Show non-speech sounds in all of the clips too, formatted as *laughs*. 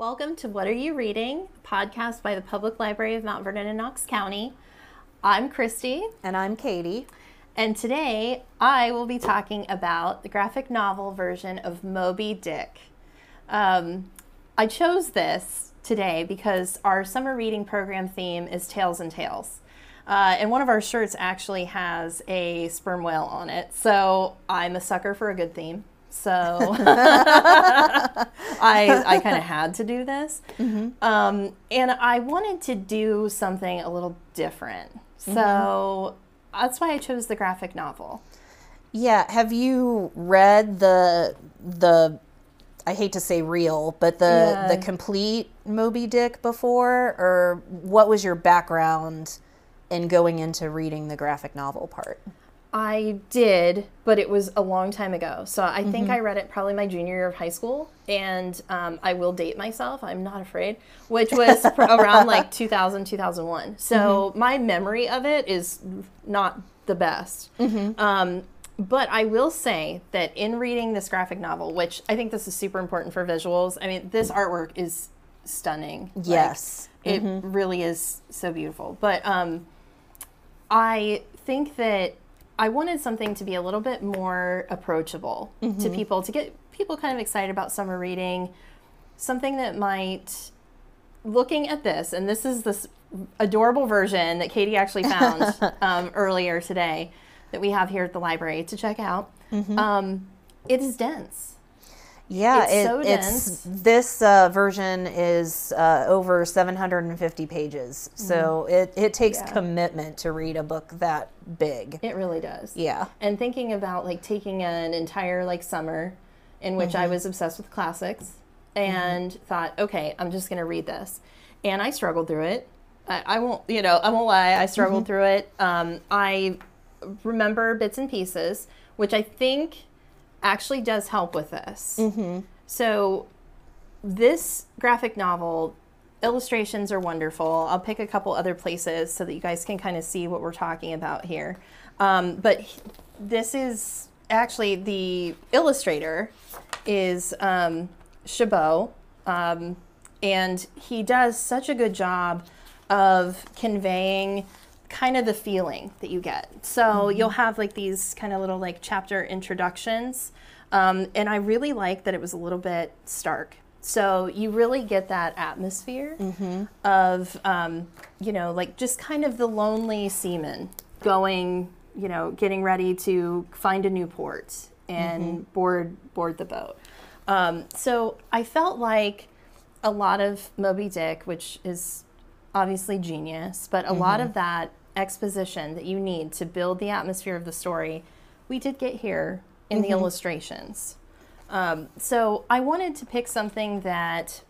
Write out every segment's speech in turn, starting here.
Welcome to What Are You Reading? a podcast by the Public Library of Mount Vernon and Knox County. I'm Christie, And I'm Katie. and today I will be talking about the graphic novel version of Moby Dick. Um, I chose this today because our summer reading program theme is Tails and Tales. Uh, and one of our shirts actually has a sperm whale on it. So I'm a sucker for a good theme. So *laughs* *laughs* I, I *laughs* kind of had to do this. Um, and I wanted to do something a little different. So that's why I chose the graphic novel. Yeah, have you read the the I hate to say real, but the Yeah. the complete Moby Dick before or what was your background in going into reading the graphic novel part? I did, but it was a long time ago. So I think I read it probably my junior year of high school, and um, I will date myself. I'm not afraid, which was *laughs* around like 2000, 2001. So my memory of it is not the best. Um, but I will say that in reading this graphic novel, which I think this is super important for visuals, I mean, this artwork is stunning. Like, Yes. it really is so beautiful. But um, I think that I wanted something to be a little bit more approachable to people, to get people kind of excited about summer reading. Something that might, looking at this, and this is this adorable version that Katie actually found *laughs* um, earlier today that we have here at the library to check out. Um, it is dense. Yeah, It's it, so it's this uh, version is uh, over 750 pages. So it, it takes Mm-hmm. Yeah. commitment to read a book that big. It really does. Yeah. and thinking about like taking an entire like summer in which I was obsessed with classics and thought, okay, I'm just going to read this. And I struggled through it. I, I won't, you know, I won't lie. I struggled through it. Um, I remember bits and pieces, which I think actually does help with this. So this graphic novel illustrations are wonderful. I'll pick a couple other places so that you guys can kind of see what we're talking about here. Um, but this is actually the illustrator is um, Chabot, um, and he does such a good job of conveying kind of the feeling that you get. So you'll have like these kind of little like chapter introductions. Um, and I really like that it was a little bit stark. So you really get that atmosphere of, um, you know, like just kind of the lonely seaman going, you know, getting ready to find a new port and board board the boat. Um, so I felt like a lot of Moby Dick, which is obviously genius, but a lot of that exposition that you need to build the atmosphere of the story, we did get here in the illustrations. Um, so I wanted to pick something that,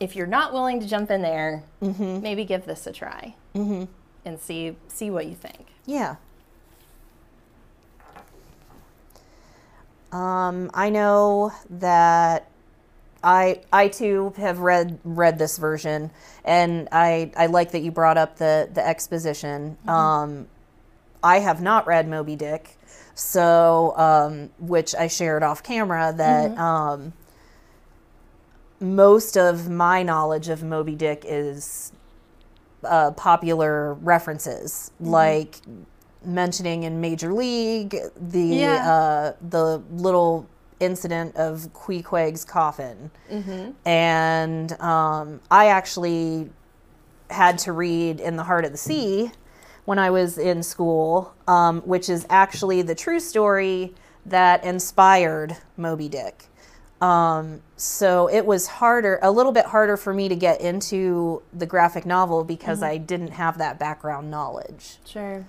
if you're not willing to jump in there, maybe give this a try and see see what you think. Yeah. Um, I know that I I too have read read this version, and I I like that you brought up the the exposition. Um, I have not read Moby Dick, so um, which I shared off camera that um, most of my knowledge of Moby Dick is uh, popular references, like mentioning in Major League the Yeah. uh, the little incident of Queequeg's coffin, and um, I actually had to read In the Heart of the Sea when I was in school, um, which is actually the true story that inspired Moby Dick. Um, so it was harder, a little bit harder for me to get into the graphic novel because I didn't have that background knowledge. Sure.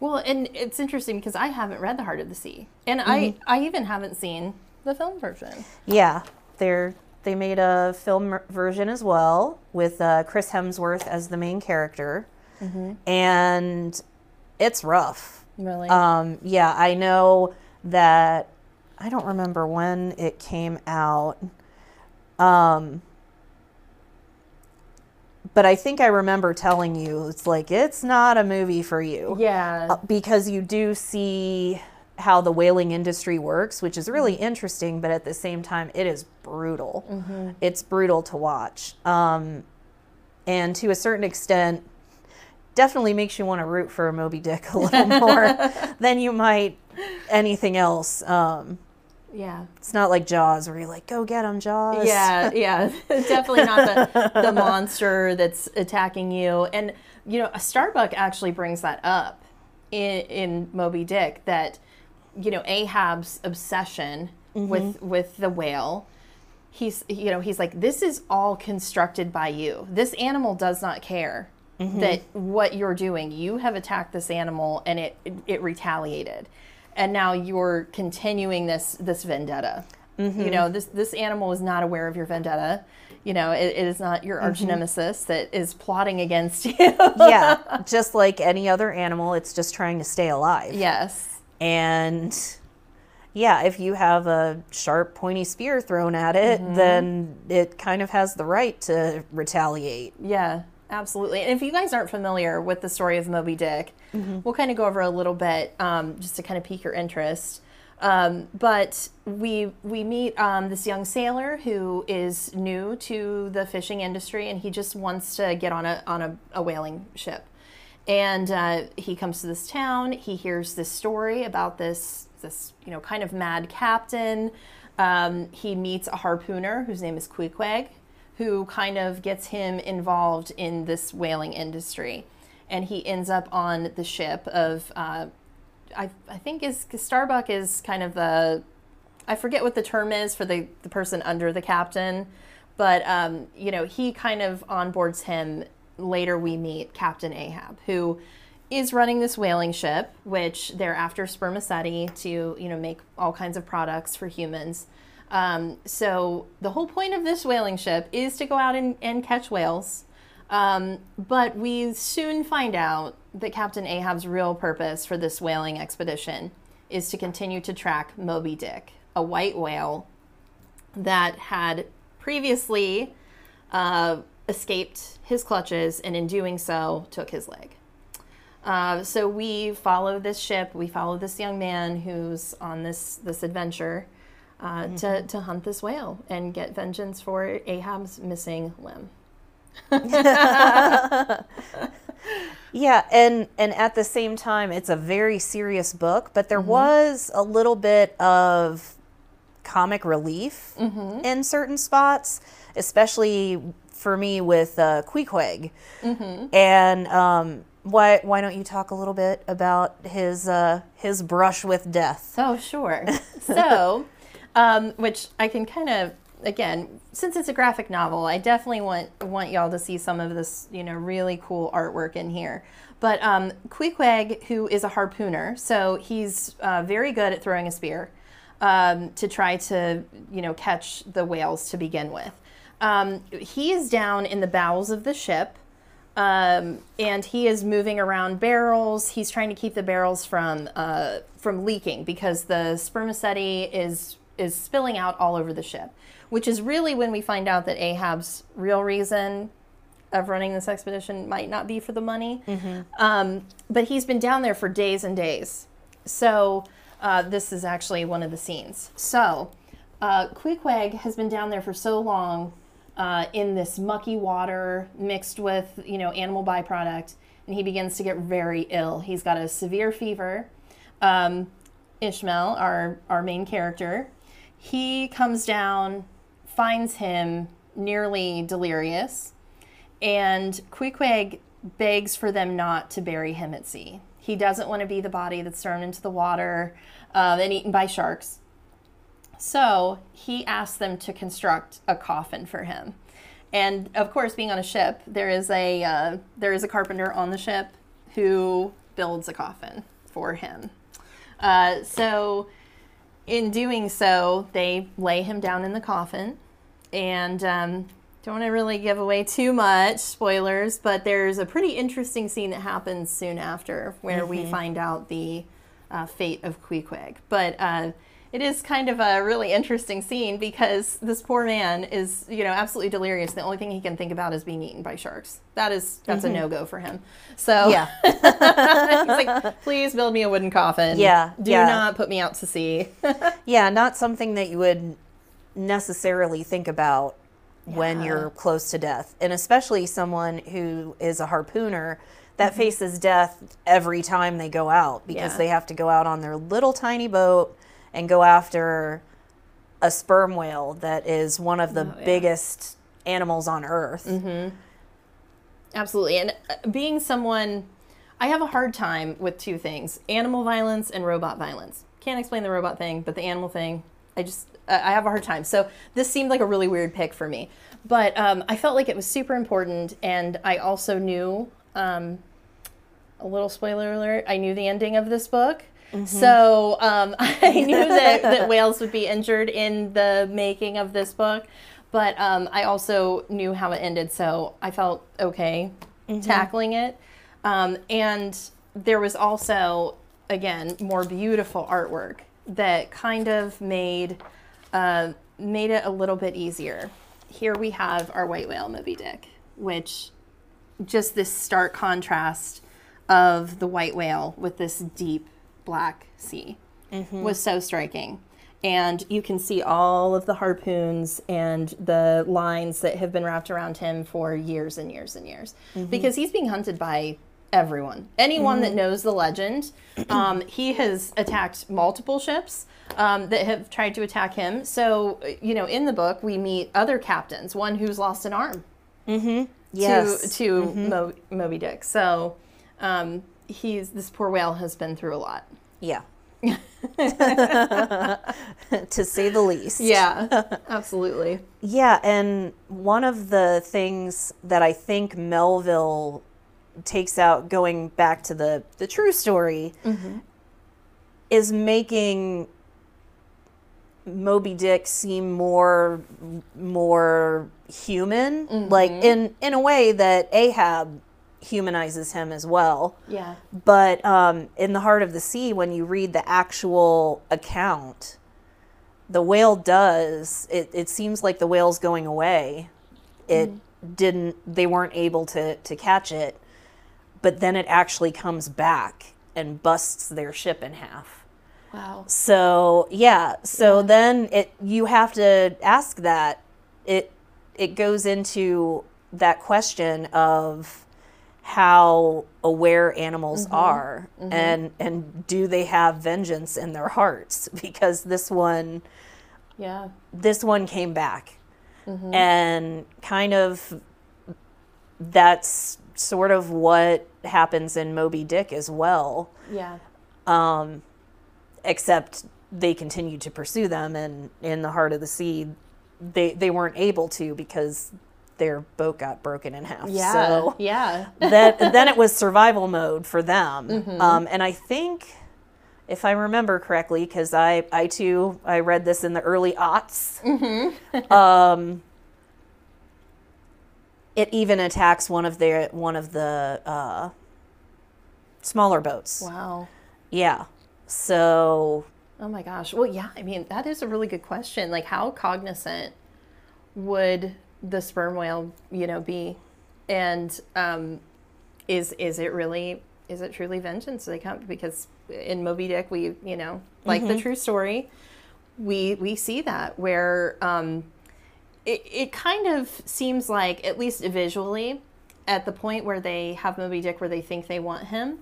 Well, and it's interesting because I haven't read The Heart of the Sea, and I I even haven't seen the film version. Yeah, they're they made a film version as well with uh, Chris Hemsworth as the main character, and it's rough. Really. Um, yeah, I know that. I don't remember when it came out. Um, but I think I remember telling you it's like it's not a movie for you yeah. uh, because you do see how the whaling industry works, which is really interesting, but at the same time, it is brutal. It's brutal to watch. Um, and to a certain extent, definitely makes you want to root for Moby Dick a little *laughs* more than you might anything else. Um, Yeah. it's not like Jaws where you're like, go get him, Jaws. Yeah, *laughs* yeah, *laughs* definitely not the the monster that's attacking you. And you know, a Starbuck actually brings that up in in Moby Dick that you know Ahab's obsession mm-hmm. with with the whale. He's you know he's like this is all constructed by you. This animal does not care mm-hmm. that what you're doing. You have attacked this animal and it it, it retaliated, and now you're continuing this this vendetta. You mm-hmm. know, this this animal is not aware of your vendetta. You know, it, it is not your mm-hmm. arch nemesis that is plotting against *laughs* you. yeah, just like any other animal, it's just trying to stay alive. yes. And yeah, if you have a sharp, pointy spear thrown at it, mm-hmm. then it kind of has the right to retaliate. Yeah, absolutely. And if you guys aren't familiar with the story of Moby Dick, we'll kind of go over a little bit um, just to kind of pique your interest. Um, but we we meet um, this young sailor who is new to the fishing industry, and he just wants to get on a on a, a whaling ship. And uh, he comes to this town. He hears this story about this this you know kind of mad captain. Um, he meets a harpooner whose name is Queequeg, who kind of gets him involved in this whaling industry, and he ends up on the ship of. Uh, I, I think is Starbuck is kind of the I forget what the term is for the, the person under the captain, but um, you know he kind of onboards him. Later, we meet Captain Ahab, who is running this whaling ship, which they're after spermaceti to you know make all kinds of products for humans. Um, so the whole point of this whaling ship is to go out and, and catch whales. Um, but we soon find out that Captain Ahab's real purpose for this whaling expedition is to continue to track Moby Dick, a white whale that had previously uh, escaped his clutches and in doing so took his leg. Uh, so we follow this ship, we follow this young man who's on this, this adventure uh, to, to hunt this whale and get vengeance for Ahab's missing limb. *laughs* Yeah, and and at the same time, it's a very serious book, but there was a little bit of comic relief in certain spots, especially for me with uh, Queequeg. And um, why why don't you talk a little bit about his uh, his brush with death? Oh, sure. *laughs* so, um, which I can kind of again, since it's a graphic novel, I definitely want want y'all to see some of this, you know, really cool artwork in here. But um, Queequeg, who is a harpooner, so he's uh, very good at throwing a spear um, to try to, you know, catch the whales to begin with. Um, he is down in the bowels of the ship. Um, and he is moving around barrels. He's trying to keep the barrels from uh, from leaking because the spermaceti is is spilling out all over the ship, which is really when we find out that Ahab's real reason of running this expedition might not be for the money. Um, but he's been down there for days and days. So uh, this is actually one of the scenes. So uh, Queequeg has been down there for so long uh, in this mucky water mixed with you know animal byproduct, and he begins to get very ill. He's got a severe fever. Um, Ishmael, our our main character, he comes down, finds him nearly delirious, and Queequeg begs for them not to bury him at sea. He doesn't want to be the body that's thrown into the water uh, and eaten by sharks. So he asks them to construct a coffin for him. And of course, being on a ship, there is a uh, there is a carpenter on the ship who builds a coffin for him. Uh, so, in doing so, they lay him down in the coffin, and um, don't want to really give away too much spoilers, but there's a pretty interesting scene that happens soon after where we find out the uh, fate of Queequeg. But uh, it is kind of a really interesting scene because this poor man is, you know, absolutely delirious. The only thing he can think about is being eaten by sharks. That is that's a no go for him. So Mm-hmm. Yeah. *laughs* he's like, please build me a wooden coffin. Yeah, Do yeah. not put me out to sea. *laughs* Yeah, not something that you would necessarily think about when you're close to death. And especially someone who is a harpooner that Mm-hmm. faces death every time they go out because Yeah. they have to go out on their little tiny boat and go after a sperm whale that is one of the Oh, yeah. Mm-hmm. biggest animals on earth. Absolutely. And uh, being someone, I have a hard time with two things animal violence and robot violence. Can't explain the robot thing, but the animal thing, I just, I I have a hard time. So this seemed like a really weird pick for me. But um, I felt like it was super important. And I also knew, um, a little spoiler alert, I knew the ending of this book. So um, *laughs* I knew that, that whales would be injured in the making of this book, but um, I also knew how it ended, so I felt okay tackling it. Um, and there was also, again, more beautiful artwork that kind of made uh, made it a little bit easier. Here we have our white whale Moby Dick, which just this stark contrast of the white whale with this deep black sea was so striking. And you can see all of the harpoons and the lines that have been wrapped around him for years and years and years because he's being hunted by everyone. Anyone that knows the legend, *clears throat* um, he has attacked multiple ships um, that have tried to attack him. So, you know, in the book, we meet other captains, one who's lost an arm Yes. to to Mo- Moby Dick. So um, he's this poor whale has been through a lot. Yeah. *laughs* to say the least. Yeah, absolutely. Yeah, and one of the things that I think Melville takes out, going back to the the true story, mm-hmm. is making Moby Dick seem more more human, mm-hmm. like in in a way that Ahab humanizes him as well. Yeah, But um, in the heart of the sea, when you read the actual account, the whale does. It, it seems like the whale's going away. It didn't. They weren't able to to catch it, but then it actually comes back and busts their ship in half. wow. So yeah. So then it you have to ask that. It it goes into that question of how aware animals mm-hmm. are mm-hmm. and and do they have vengeance in their hearts? *laughs* Because this one Yeah, this one came back. Mm-hmm. And kind of that's sort of what happens in Moby Dick as well. Yeah, um, except they continued to pursue them and in the heart of the sea they they weren't able to because their boat got broken in half yeah, so yeah. that then it was survival mode for them um, and i think if i remember correctly because i i too i read this in the early aughts Hmm. *laughs* um, it even attacks one of their one of the uh, smaller boats Wow. yeah so Oh my gosh. Well, yeah. I mean, that is a really good question. Like, how cognizant would the sperm whale, you know, be? And um, is is it really? Is it truly vengeance? They come because in Moby Dick, we, you know, like the true story, we we see that where um, it it kind of seems like at least visually. At the point where they have Moby Dick, where they think they want him,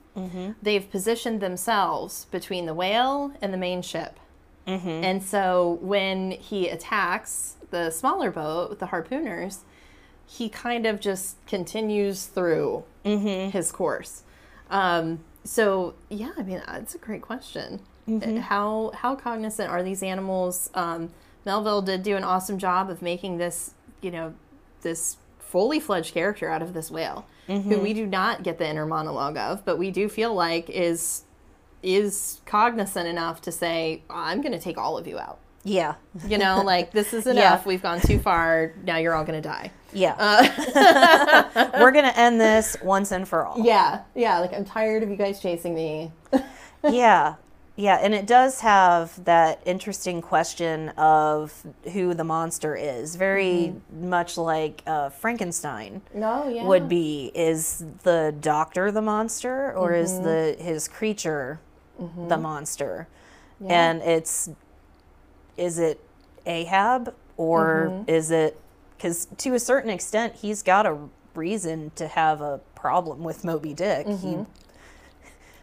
they've positioned themselves between the whale and the main ship. And so when he attacks the smaller boat with the harpooners, he kind of just continues through his course. Um, so yeah, I mean that's a great question. Uh, How how cognizant are these animals? Um, Melville did do an awesome job of making this, you know, this fully fledged character out of this whale, who we do not get the inner monologue of, but we do feel like is is cognizant enough to say, I'm going to take all of you out. yeah You know, *laughs* like this is enough. Yeah. We've gone too far. Now you're all going to die. yeah uh, *laughs* we're gonna end this once and for all Yeah, yeah. Like I'm tired of you guys chasing me. *laughs* yeah Yeah, and it does have that interesting question of who the monster is. Very mm-hmm. much like uh, Frankenstein No, yeah. would be. Is the doctor the monster, or is mm-hmm. the his creature the mm-hmm. monster? And it's is it Ahab, or mm-hmm. is it because to a certain extent he's got a reason to have a problem with Moby Dick. He mm-hmm.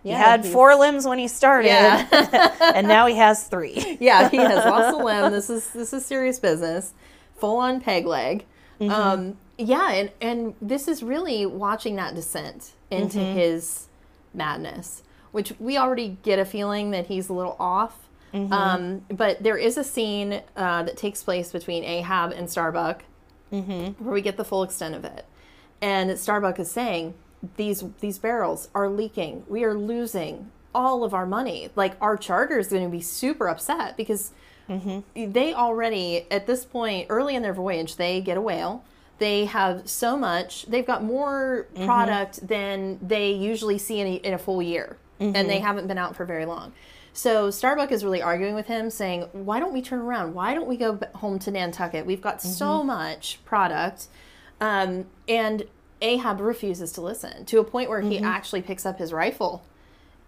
he Yeah, had he's- four limbs when he started, Yeah. *laughs* and now he has three. *laughs* yeah, he has lost a limb. This is this is serious business. Full on peg leg. Um, yeah, and and this is really watching that descent into his madness, which we already get a feeling that he's a little off. Um, but there is a scene uh, that takes place between Ahab and Starbuck where we get the full extent of it. And Starbuck is saying, these these barrels are leaking. We are losing all of our money. Like our charter is going to be super upset because they already at this point early in their voyage they get a whale. They have so much. They've got more product than they usually see in a, in a full year, and they mm-hmm. haven't been out for very long. So Starbuck is really arguing with him, saying, "Why don't we turn around? Why don't we go home to Nantucket? We've got so mm-hmm. much product." Um, and Ahab refuses to listen to a point where he mm-hmm. actually picks up his rifle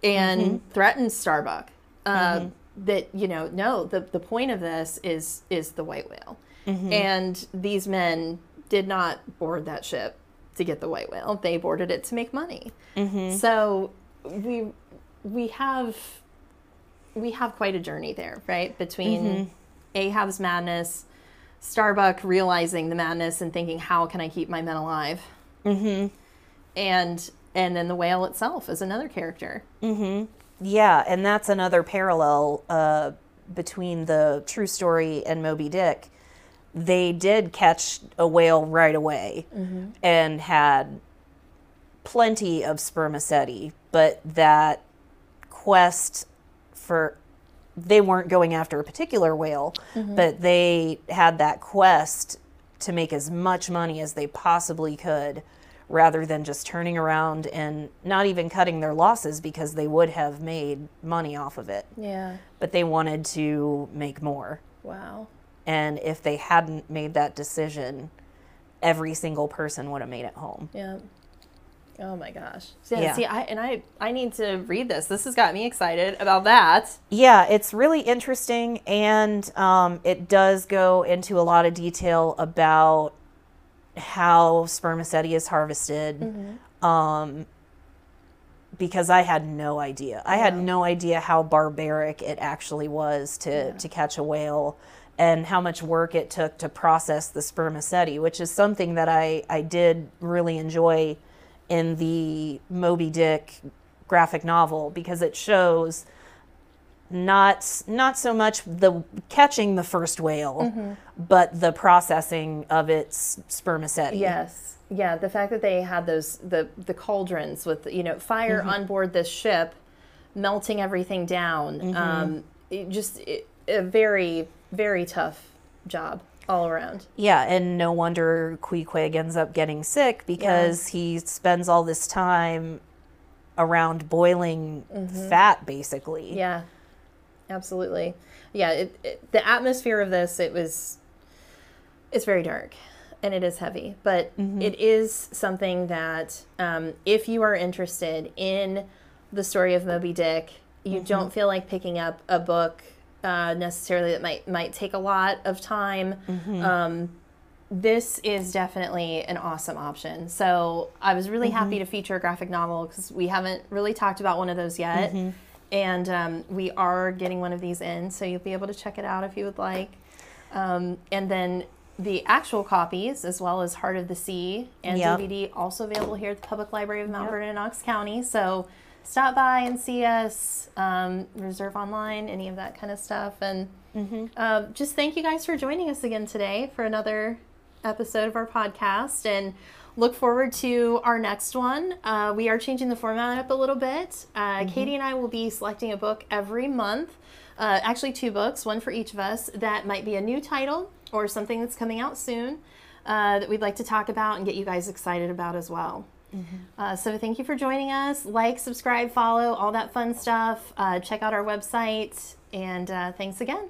and threatens Starbuck. Uh, um, That you know, no, the the point of this is is the white whale, and these men did not board that ship to get the white whale. They boarded it to make money. So we we have we have quite a journey there, right? Between Ahab's madness, Starbuck realizing the madness and thinking, "How can I keep my men alive?" Mm-hmm. And and then the whale itself is another character. Yeah, and that's another parallel uh, between the true story and Moby Dick. They did catch a whale right away and had plenty of spermaceti, but that quest for they weren't going after a particular whale, mm-hmm. but they had that quest to make as much money as they possibly could rather than just turning around and not even cutting their losses because they would have made money off of it. Yeah. But they wanted to make more. Wow. And if they hadn't made that decision, every single person would have made it home. Yeah. Oh my gosh. Yeah. Yeah. See, I and I I need to read this. This has got me excited about that. Yeah, it's really interesting, and um, it does go into a lot of detail about how spermaceti is harvested. Um, because I had no idea. I had no idea how barbaric it actually was to, to catch a whale and how much work it took to process the spermaceti, which is something that I, I did really enjoy in the Moby Dick graphic novel because it shows not not so much the catching the first whale, mm-hmm. but the processing of its spermaceti. Yes. Yeah, the fact that they had those the the cauldrons with you know fire mm-hmm. on board this ship, melting everything down. Mm-hmm. Um, it just it, a very very tough job all around. Yeah, and no wonder Queequeg ends up getting sick because he spends all this time around boiling mm-hmm. fat, basically. Yeah, absolutely. Yeah, it, it, the atmosphere of this it was it's very dark and it is heavy, but mm-hmm. it is something that um, if you are interested in the story of Moby Dick, you mm-hmm. don't feel like picking up a book uh, necessarily that might might take a lot of time. Um, this is definitely an awesome option. So I was really happy to feature a graphic novel because we haven't really talked about one of those yet. And um, we are getting one of these in, so you'll be able to check it out if you would like. Um, and then the actual copies, as well as Heart of the Sea and Yep. DVD, also available here at the Public Library of Mount Vernon and Knox County. So stop by and see us, um, reserve online, any of that kind of stuff. And uh, just thank you guys for joining us again today for another episode of our podcast. And look forward to our next one. Uh, we are changing the format up a little bit. Uh, Katie and I will be selecting a book every month. Uh, actually, two books, one for each of us, that might be a new title or something that's coming out soon uh, that we'd like to talk about and get you guys excited about as well. Uh, so thank you for joining us. Like, subscribe, follow, all that fun stuff. Uh, check out our website, and uh, thanks again.